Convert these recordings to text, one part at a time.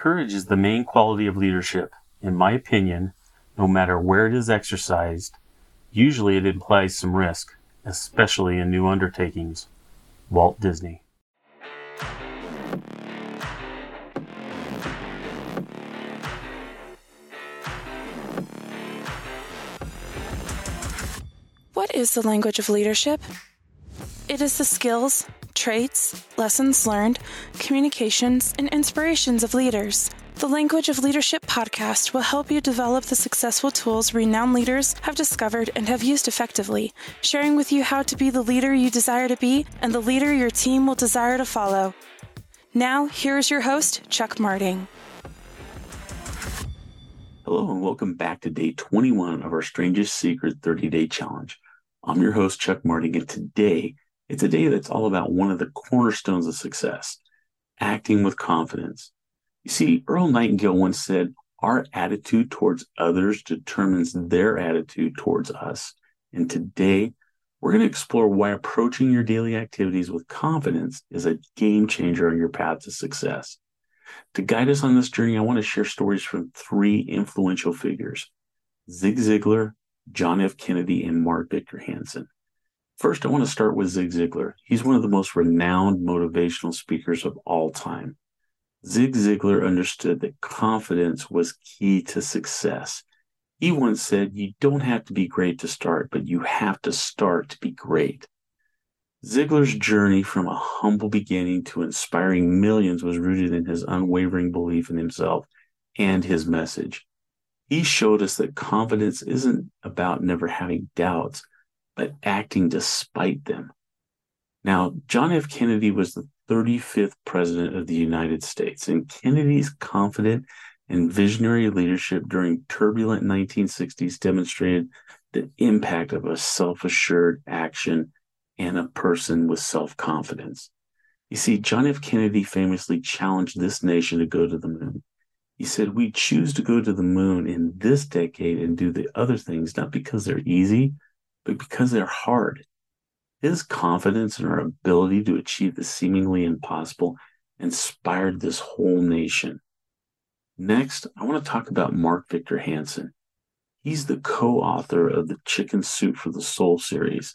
Courage is the main quality of leadership. In my opinion, no matter where it is exercised, usually it implies some risk, especially in new undertakings. Walt Disney. What is the language of leadership? It is the skills, traits, lessons learned, communications, and inspirations of leaders. The Language of Leadership podcast will help you develop the successful tools renowned leaders have discovered and have used effectively, sharing with you how to be the leader you desire to be and the leader your team will desire to follow. Now, here is your host, Chuck Marting. Hello, and welcome back to day 21 of our Strangest Secret 30 Day Challenge. I'm your host, Chuck Marting, and today it's a day that's all about one of the cornerstones of success acting with confidence. You see, Earl Nightingale once said, Our attitude towards others determines their attitude towards us. And today, we're going to explore why approaching your daily activities with confidence is a game changer on your path to success. To guide us on this journey, I want to share stories from three influential figures Zig Ziglar, John F. Kennedy, and Mark Victor Hansen. First, I want to start with Zig Ziglar. He's one of the most renowned motivational speakers of all time. Zig Ziglar understood that confidence was key to success. He once said, You don't have to be great to start, but you have to start to be great. Ziglar's journey from a humble beginning to inspiring millions was rooted in his unwavering belief in himself and his message. He showed us that confidence isn't about never having doubts, but acting despite them. Now, John F. Kennedy was the 35th president of the United States, and Kennedy's confident and visionary leadership during turbulent 1960s demonstrated the impact of a self-assured action and a person with self-confidence. You see, John F. Kennedy famously challenged this nation to go to the moon. He said, We choose to go to the moon in this decade and do the other things, not because they're easy, but because they're hard. His confidence in our ability to achieve the seemingly impossible inspired this whole nation. Next, I want to talk about Mark Victor Hansen. He's the co author of the Chicken Soup for the Soul series.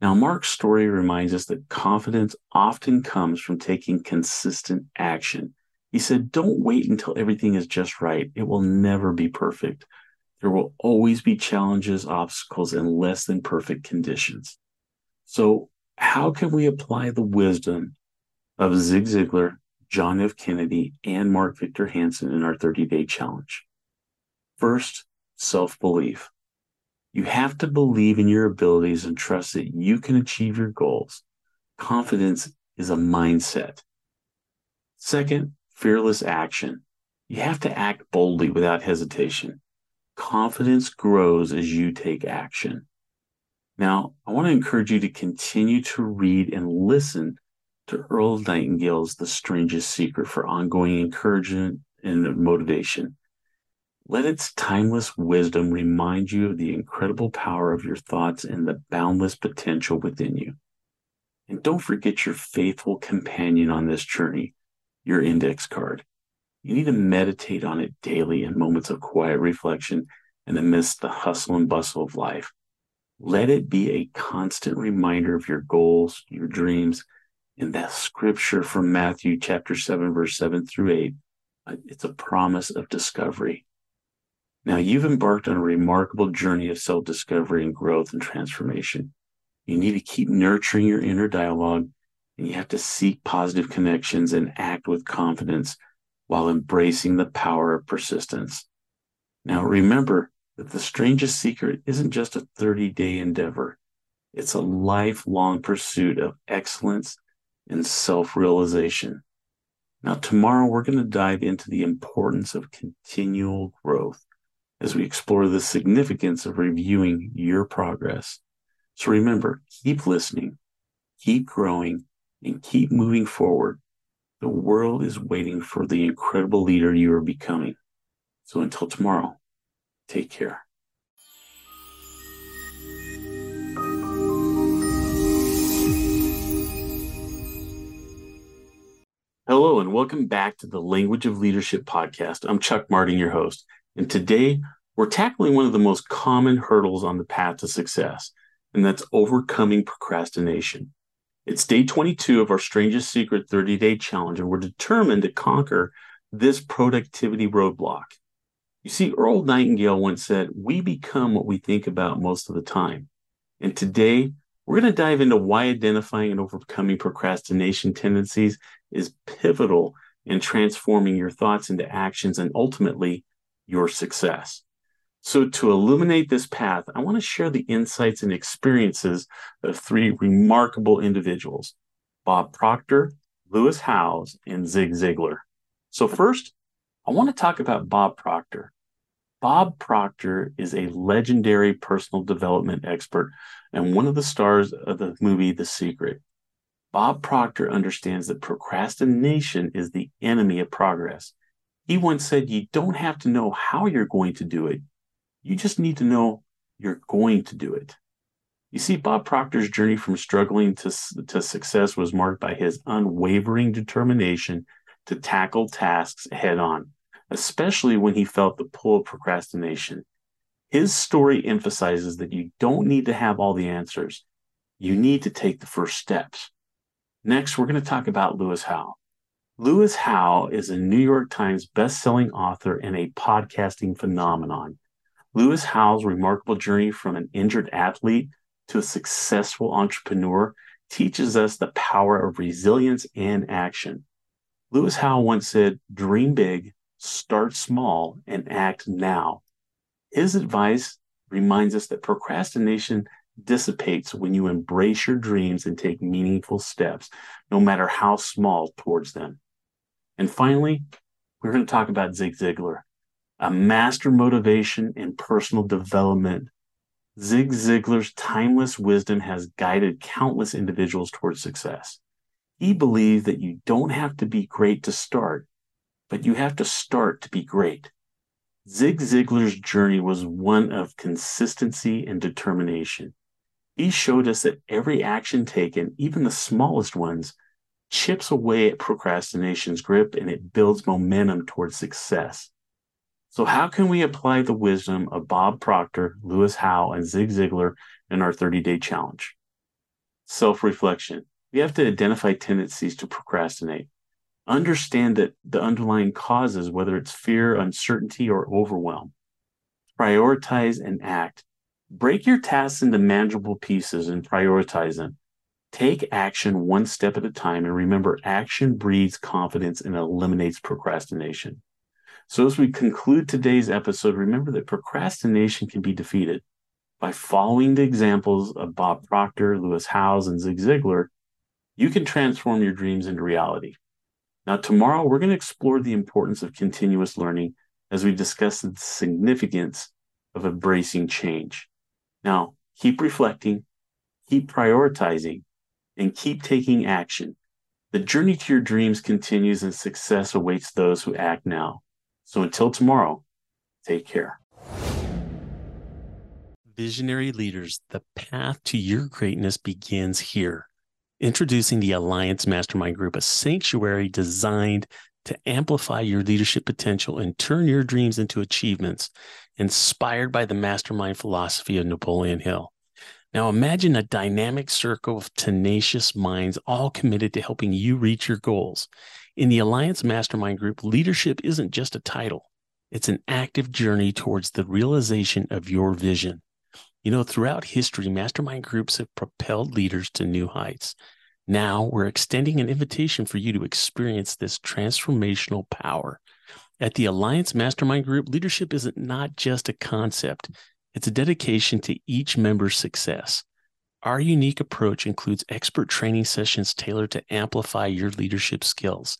Now, Mark's story reminds us that confidence often comes from taking consistent action. He said, Don't wait until everything is just right. It will never be perfect. There will always be challenges, obstacles, and less than perfect conditions. So, how can we apply the wisdom of Zig Ziglar, John F. Kennedy, and Mark Victor Hansen in our 30 day challenge? First, self belief. You have to believe in your abilities and trust that you can achieve your goals. Confidence is a mindset. Second, fearless action. You have to act boldly without hesitation. Confidence grows as you take action. Now, I want to encourage you to continue to read and listen to Earl Nightingale's The Strangest Secret for ongoing encouragement and motivation. Let its timeless wisdom remind you of the incredible power of your thoughts and the boundless potential within you. And don't forget your faithful companion on this journey, your index card. You need to meditate on it daily in moments of quiet reflection and amidst the hustle and bustle of life. Let it be a constant reminder of your goals, your dreams, and that scripture from Matthew chapter 7, verse 7 through 8. Uh, it's a promise of discovery. Now, you've embarked on a remarkable journey of self discovery and growth and transformation. You need to keep nurturing your inner dialogue, and you have to seek positive connections and act with confidence while embracing the power of persistence. Now, remember that the strangest secret isn't just a 30 day endeavor, it's a lifelong pursuit of excellence and self realization. Now, tomorrow we're going to dive into the importance of continual growth as we explore the significance of reviewing your progress. So remember, keep listening, keep growing, and keep moving forward the world is waiting for the incredible leader you are becoming. So until tomorrow, take care. Hello, and welcome back to the Language of Leadership podcast. I'm Chuck Marting, your host, and today we're tackling one of the most common hurdles on the path to success, and that's overcoming procrastination. It's day 22 of our Strangest Secret 30 day challenge, and we're determined to conquer this productivity roadblock. You see, Earl Nightingale once said, We become what we think about most of the time. And today, we're going to dive into why identifying and overcoming procrastination tendencies is pivotal in transforming your thoughts into actions and ultimately your success. So, to illuminate this path, I want to share the insights and experiences of three remarkable individuals Bob Proctor, Lewis Howes, and Zig Ziglar. So, first, I want to talk about Bob Proctor. Bob Proctor is a legendary personal development expert and one of the stars of the movie The Secret. Bob Proctor understands that procrastination is the enemy of progress. He once said, You don't have to know how you're going to do it, you just need to know you're going to do it. You see, Bob Proctor's journey from struggling to, to success was marked by his unwavering determination to tackle tasks head on, especially when he felt the pull of procrastination. His story emphasizes that you don't need to have all the answers. You need to take the first steps. Next, we're going to talk about Lewis Howes. Lewis Howes is a New York Times best-selling author and a podcasting phenomenon. Lewis Howes' remarkable journey from an injured athlete to a successful entrepreneur teaches us the power of resilience and action. Lewis Howes once said, Dream big, start small, and act now. His advice reminds us that procrastination dissipates when you embrace your dreams and take meaningful steps, no matter how small, towards them. And finally, we're going to talk about Zig Ziglar, a master motivation and personal development. Zig Ziglar's timeless wisdom has guided countless individuals towards success. He believed that you don't have to be great to start, but you have to start to be great. Zig Ziglar's journey was one of consistency and determination. He showed us that every action taken, even the smallest ones, chips away at procrastination's grip and it builds momentum towards success. So, how can we apply the wisdom of Bob Proctor, Lewis Howes, and Zig Ziglar in our 30 day challenge? Self reflection. We have to identify tendencies to procrastinate understand that the underlying causes, whether it's fear, uncertainty, or overwhelm. Prioritize and act. Break your tasks into manageable pieces and prioritize them. Take action one step at a time. And remember, action breeds confidence and eliminates procrastination. So, as we conclude today's episode, remember that procrastination can be defeated by following the examples of Bob Proctor, Lewis Howes, and Zig Ziglar. You can transform your dreams into reality. Now, tomorrow we're going to explore the importance of continuous learning as we discuss the significance of embracing change. Now, keep reflecting, keep prioritizing, and keep taking action. The journey to your dreams continues and success awaits those who act now. So until tomorrow, take care. Visionary leaders, the path to your greatness begins here. Introducing the Alliance Mastermind Group, a sanctuary designed to amplify your leadership potential and turn your dreams into achievements, inspired by the mastermind philosophy of Napoleon Hill. Now, imagine a dynamic circle of tenacious minds all committed to helping you reach your goals. In the Alliance Mastermind Group, leadership isn't just a title, it's an active journey towards the realization of your vision. You know, throughout history, mastermind groups have propelled leaders to new heights. Now we're extending an invitation for you to experience this transformational power. At the Alliance Mastermind Group, leadership isn't not just a concept, it's a dedication to each member's success. Our unique approach includes expert training sessions tailored to amplify your leadership skills.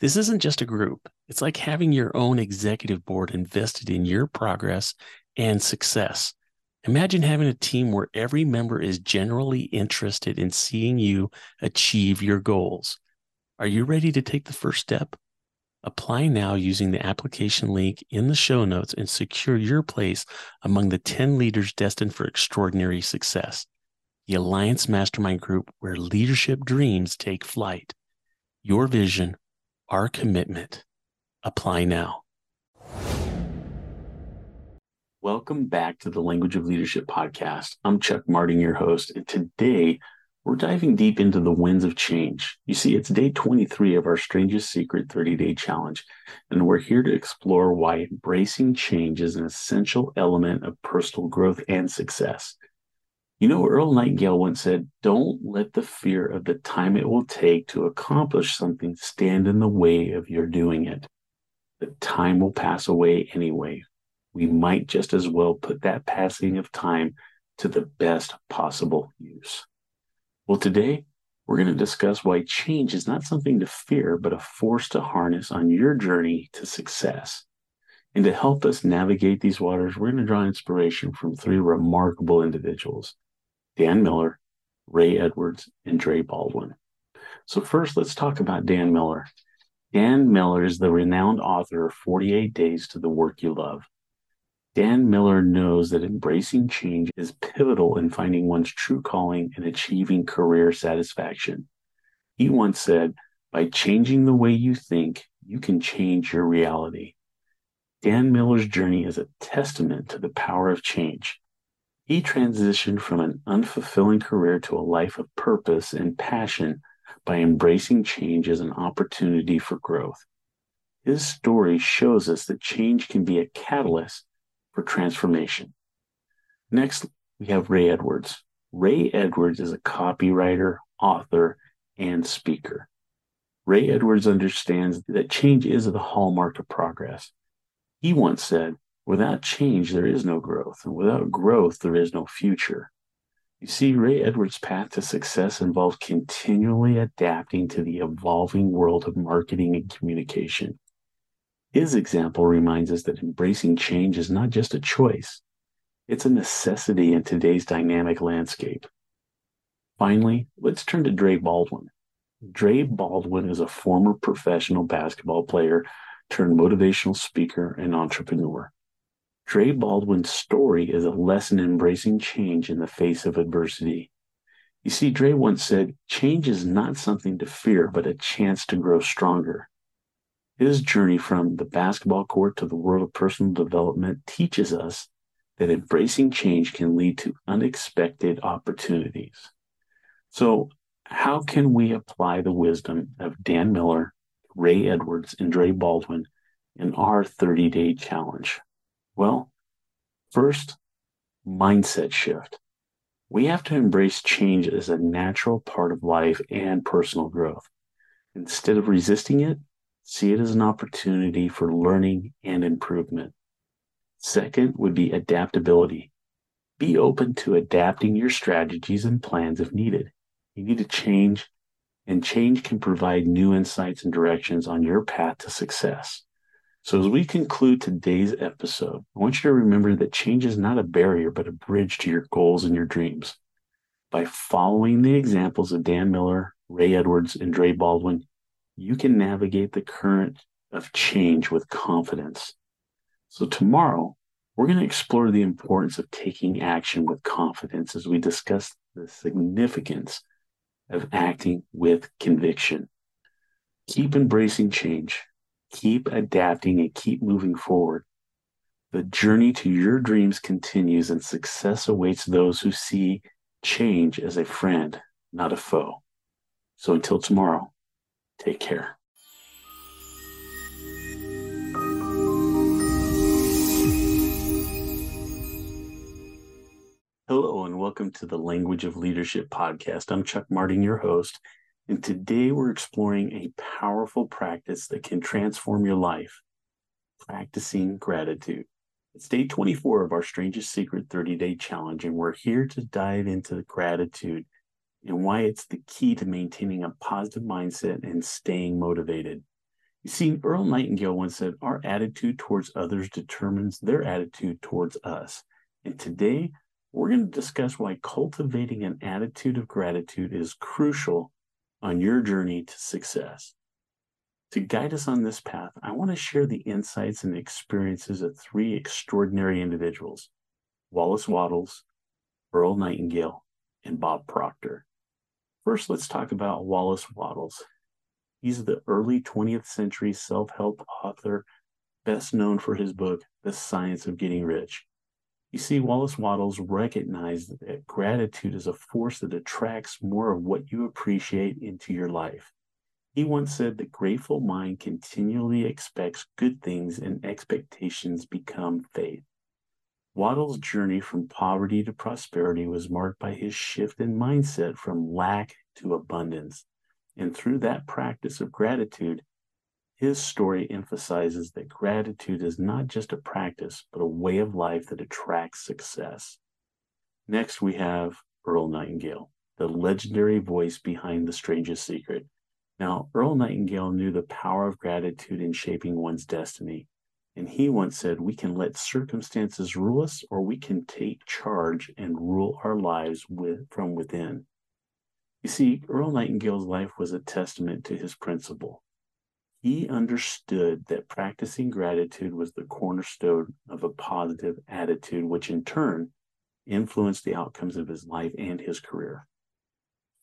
This isn't just a group, it's like having your own executive board invested in your progress and success. Imagine having a team where every member is generally interested in seeing you achieve your goals. Are you ready to take the first step? Apply now using the application link in the show notes and secure your place among the 10 leaders destined for extraordinary success. The Alliance Mastermind Group, where leadership dreams take flight. Your vision, our commitment. Apply now. Welcome back to the Language of Leadership podcast. I'm Chuck Marting, your host, and today we're diving deep into the winds of change. You see, it's day 23 of our Strangest Secret 30 day challenge, and we're here to explore why embracing change is an essential element of personal growth and success. You know, Earl Nightingale once said, Don't let the fear of the time it will take to accomplish something stand in the way of your doing it. The time will pass away anyway. We might just as well put that passing of time to the best possible use. Well, today we're going to discuss why change is not something to fear, but a force to harness on your journey to success. And to help us navigate these waters, we're going to draw inspiration from three remarkable individuals Dan Miller, Ray Edwards, and Dre Baldwin. So, first, let's talk about Dan Miller. Dan Miller is the renowned author of 48 Days to the Work You Love. Dan Miller knows that embracing change is pivotal in finding one's true calling and achieving career satisfaction. He once said, By changing the way you think, you can change your reality. Dan Miller's journey is a testament to the power of change. He transitioned from an unfulfilling career to a life of purpose and passion by embracing change as an opportunity for growth. His story shows us that change can be a catalyst for transformation. Next, we have Ray Edwards. Ray Edwards is a copywriter, author, and speaker. Ray Edwards understands that change is the hallmark of progress. He once said, Without change, there is no growth, and without growth, there is no future. You see, Ray Edwards' path to success involves continually adapting to the evolving world of marketing and communication. His example reminds us that embracing change is not just a choice, it's a necessity in today's dynamic landscape. Finally, let's turn to Dre Baldwin. Dre Baldwin is a former professional basketball player turned motivational speaker and entrepreneur. Dre Baldwin's story is a lesson in embracing change in the face of adversity. You see, Dre once said, change is not something to fear, but a chance to grow stronger. His journey from the basketball court to the world of personal development teaches us that embracing change can lead to unexpected opportunities. So, how can we apply the wisdom of Dan Miller, Ray Edwards, and Dre Baldwin in our 30 day challenge? Well, first, mindset shift. We have to embrace change as a natural part of life and personal growth. Instead of resisting it, See it as an opportunity for learning and improvement. Second would be adaptability. Be open to adapting your strategies and plans if needed. You need to change, and change can provide new insights and directions on your path to success. So, as we conclude today's episode, I want you to remember that change is not a barrier, but a bridge to your goals and your dreams. By following the examples of Dan Miller, Ray Edwards, and Dre Baldwin, you can navigate the current of change with confidence. So, tomorrow, we're going to explore the importance of taking action with confidence as we discuss the significance of acting with conviction. Keep embracing change, keep adapting, and keep moving forward. The journey to your dreams continues, and success awaits those who see change as a friend, not a foe. So, until tomorrow, Take care. Hello, and welcome to the Language of Leadership podcast. I'm Chuck Marting, your host, and today we're exploring a powerful practice that can transform your life practicing gratitude. It's day 24 of our Strangest Secret 30 Day Challenge, and we're here to dive into gratitude and why it's the key to maintaining a positive mindset and staying motivated. You see, Earl Nightingale once said, Our attitude towards others determines their attitude towards us. And today, we're going to discuss why cultivating an attitude of gratitude is crucial on your journey to success. To guide us on this path, I want to share the insights and experiences of three extraordinary individuals Wallace Wattles, Earl Nightingale, and Bob Proctor. First, let's talk about Wallace Wattles. He's the early 20th century self help author, best known for his book, The Science of Getting Rich. You see, Wallace Wattles recognized that gratitude is a force that attracts more of what you appreciate into your life. He once said that grateful mind continually expects good things and expectations become faith. Wattles' journey from poverty to prosperity was marked by his shift in mindset from lack to abundance. And through that practice of gratitude, his story emphasizes that gratitude is not just a practice, but a way of life that attracts success. Next, we have Earl Nightingale, the legendary voice behind The Strangest Secret. Now, Earl Nightingale knew the power of gratitude in shaping one's destiny. And he once said, We can let circumstances rule us, or we can take charge and rule our lives with, from within. You see, Earl Nightingale's life was a testament to his principle. He understood that practicing gratitude was the cornerstone of a positive attitude, which in turn influenced the outcomes of his life and his career.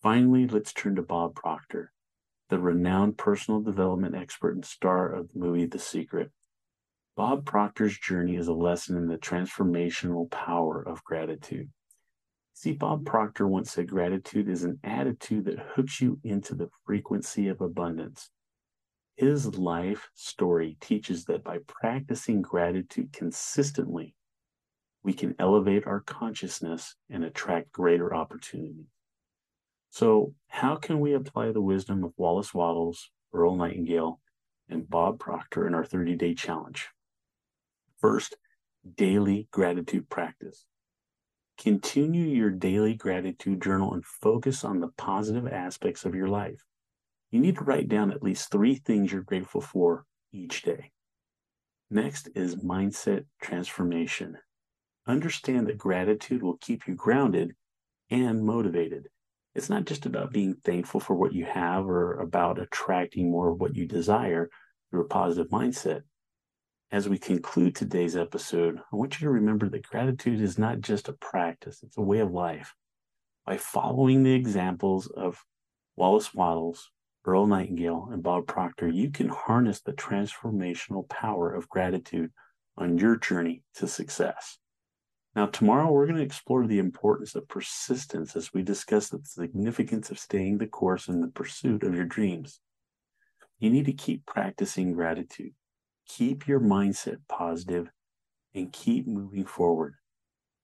Finally, let's turn to Bob Proctor, the renowned personal development expert and star of the movie The Secret. Bob Proctor's journey is a lesson in the transformational power of gratitude. See, Bob Proctor once said gratitude is an attitude that hooks you into the frequency of abundance. His life story teaches that by practicing gratitude consistently, we can elevate our consciousness and attract greater opportunities. So, how can we apply the wisdom of Wallace Wattles, Earl Nightingale, and Bob Proctor in our 30 day challenge? First, daily gratitude practice. Continue your daily gratitude journal and focus on the positive aspects of your life you need to write down at least three things you're grateful for each day. Next is mindset transformation. Understand that gratitude will keep you grounded and motivated. It's not just about being thankful for what you have or about attracting more of what you desire through a positive mindset. As we conclude today's episode, I want you to remember that gratitude is not just a practice, it's a way of life. By following the examples of Wallace Wattles, Earl Nightingale, and Bob Proctor, you can harness the transformational power of gratitude on your journey to success. Now, tomorrow we're going to explore the importance of persistence as we discuss the significance of staying the course in the pursuit of your dreams. You need to keep practicing gratitude, keep your mindset positive, and keep moving forward.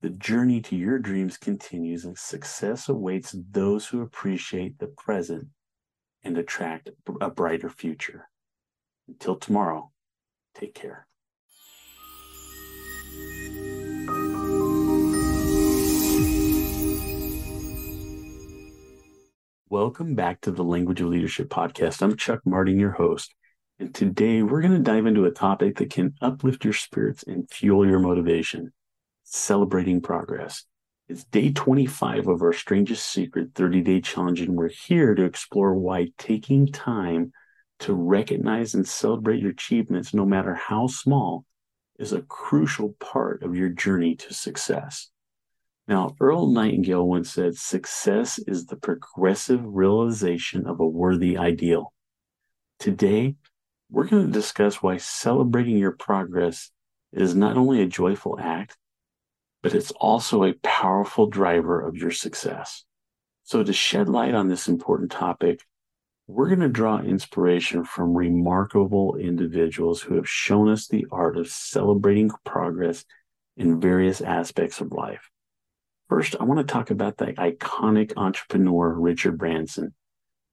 The journey to your dreams continues, and success awaits those who appreciate the present and attract a brighter future. Until tomorrow, take care. Welcome back to the Language of Leadership podcast. I'm Chuck Marting, your host. And today we're going to dive into a topic that can uplift your spirits and fuel your motivation celebrating progress. It's day 25 of our Strangest Secret 30 day challenge, and we're here to explore why taking time to recognize and celebrate your achievements, no matter how small, is a crucial part of your journey to success. Now, Earl Nightingale once said, Success is the progressive realization of a worthy ideal. Today, we're going to discuss why celebrating your progress is not only a joyful act, but it's also a powerful driver of your success. So, to shed light on this important topic, we're going to draw inspiration from remarkable individuals who have shown us the art of celebrating progress in various aspects of life. First, I want to talk about the iconic entrepreneur Richard Branson.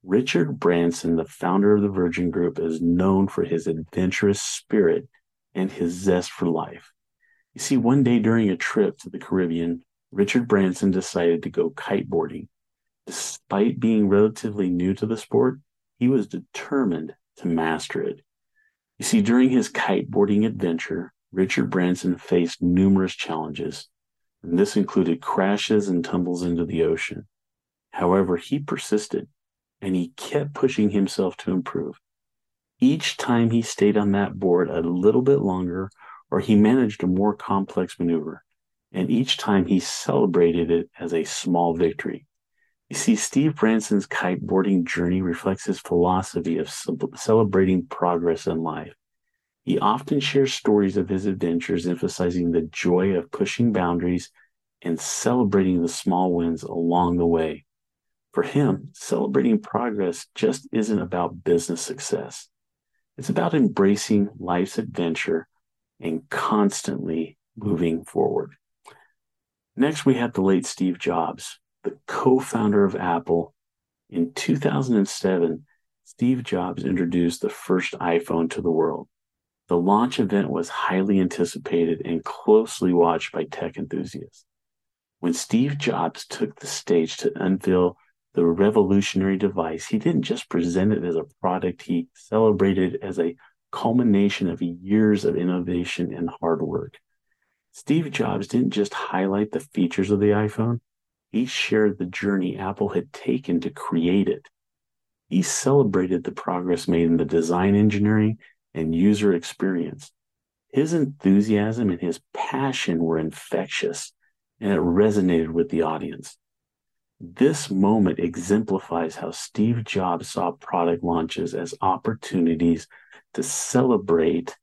Richard Branson, the founder of the Virgin Group, is known for his adventurous spirit and his zest for life. You see, one day during a trip to the Caribbean, Richard Branson decided to go kiteboarding. Despite being relatively new to the sport, he was determined to master it. You see, during his kiteboarding adventure, Richard Branson faced numerous challenges, and this included crashes and tumbles into the ocean. However, he persisted and he kept pushing himself to improve. Each time he stayed on that board a little bit longer or he managed a more complex maneuver, and each time he celebrated it as a small victory. You see, Steve Branson's kiteboarding journey reflects his philosophy of celebrating progress in life. He often shares stories of his adventures, emphasizing the joy of pushing boundaries and celebrating the small wins along the way. For him, celebrating progress just isn't about business success. It's about embracing life's adventure and constantly moving forward. Next, we have the late Steve Jobs, the co founder of Apple. In 2007, Steve Jobs introduced the first iPhone to the world. The launch event was highly anticipated and closely watched by tech enthusiasts. When Steve Jobs took the stage to unveil the revolutionary device, he didn't just present it as a product, he celebrated as a culmination of years of innovation and hard work. Steve Jobs didn't just highlight the features of the iPhone, he shared the journey Apple had taken to create it. He celebrated the progress made in the design engineering and user experience. His enthusiasm and his passion were infectious, and it resonated with the audience. This moment exemplifies how Steve Jobs saw product launches as opportunities to celebrate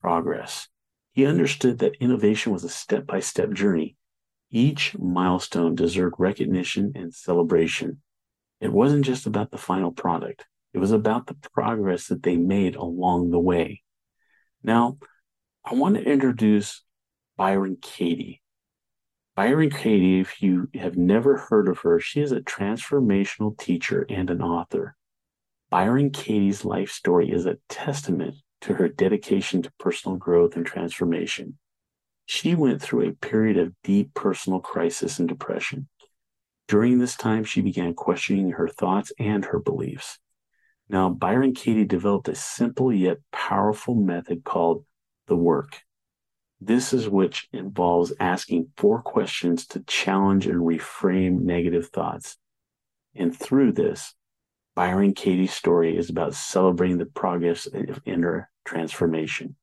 progress. He understood that innovation was a step by step journey. Each milestone deserved recognition and celebration. It wasn't just about the final product, it was about the progress that they made along the way. Now, I want to introduce Byron Katie. Byron Katie, if you have never heard of her, she is a transformational teacher and an author. Byron Katie's life story is a testament to her dedication to personal growth and transformation. She went through a period of deep personal crisis and depression. During this time, she began questioning her thoughts and her beliefs. Now, Byron Katie developed a simple yet powerful method called the work. This is which involves asking four questions to challenge and reframe negative thoughts. And through this, Byron Katie's story is about celebrating the progress of inner transformation.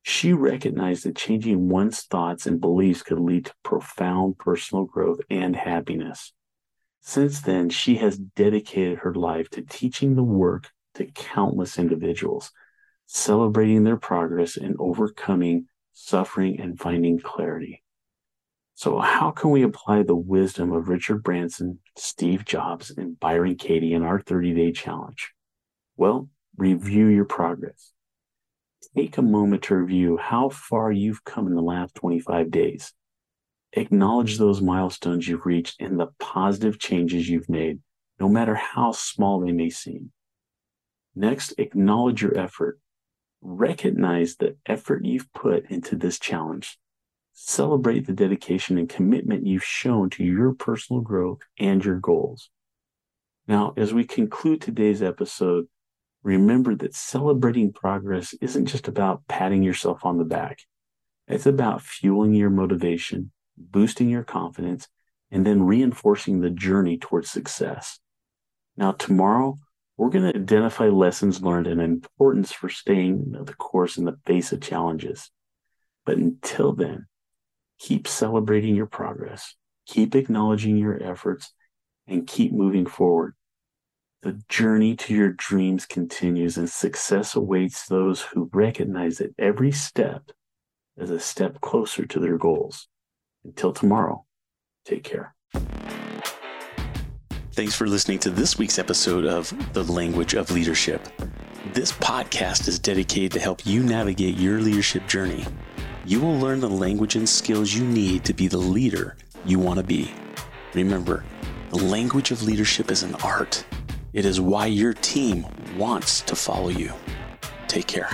She recognized that changing one's thoughts and beliefs could lead to profound personal growth and happiness. Since then, she has dedicated her life to teaching the work to countless individuals, celebrating their progress in overcoming suffering and finding clarity. So, how can we apply the wisdom of Richard Branson, Steve Jobs, and Byron Katie in our 30 day challenge? Well, review your progress. Take a moment to review how far you've come in the last 25 days. Acknowledge those milestones you've reached and the positive changes you've made, no matter how small they may seem. Next, acknowledge your effort. Recognize the effort you've put into this challenge. Celebrate the dedication and commitment you've shown to your personal growth and your goals. Now, as we conclude today's episode, remember that celebrating progress isn't just about patting yourself on the back. It's about fueling your motivation, boosting your confidence, and then reinforcing the journey towards success. Now, tomorrow, we're going to identify lessons learned and importance for staying the course in the face of challenges. But until then, keep celebrating your progress, keep acknowledging your efforts, and keep moving forward. The journey to your dreams continues, and success awaits those who recognize that every step is a step closer to their goals. Until tomorrow, take care. Thanks for listening to this week's episode of The Language of Leadership. This podcast is dedicated to help you navigate your leadership journey. You will learn the language and skills you need to be the leader you want to be. Remember, the language of leadership is an art. It is why your team wants to follow you. Take care.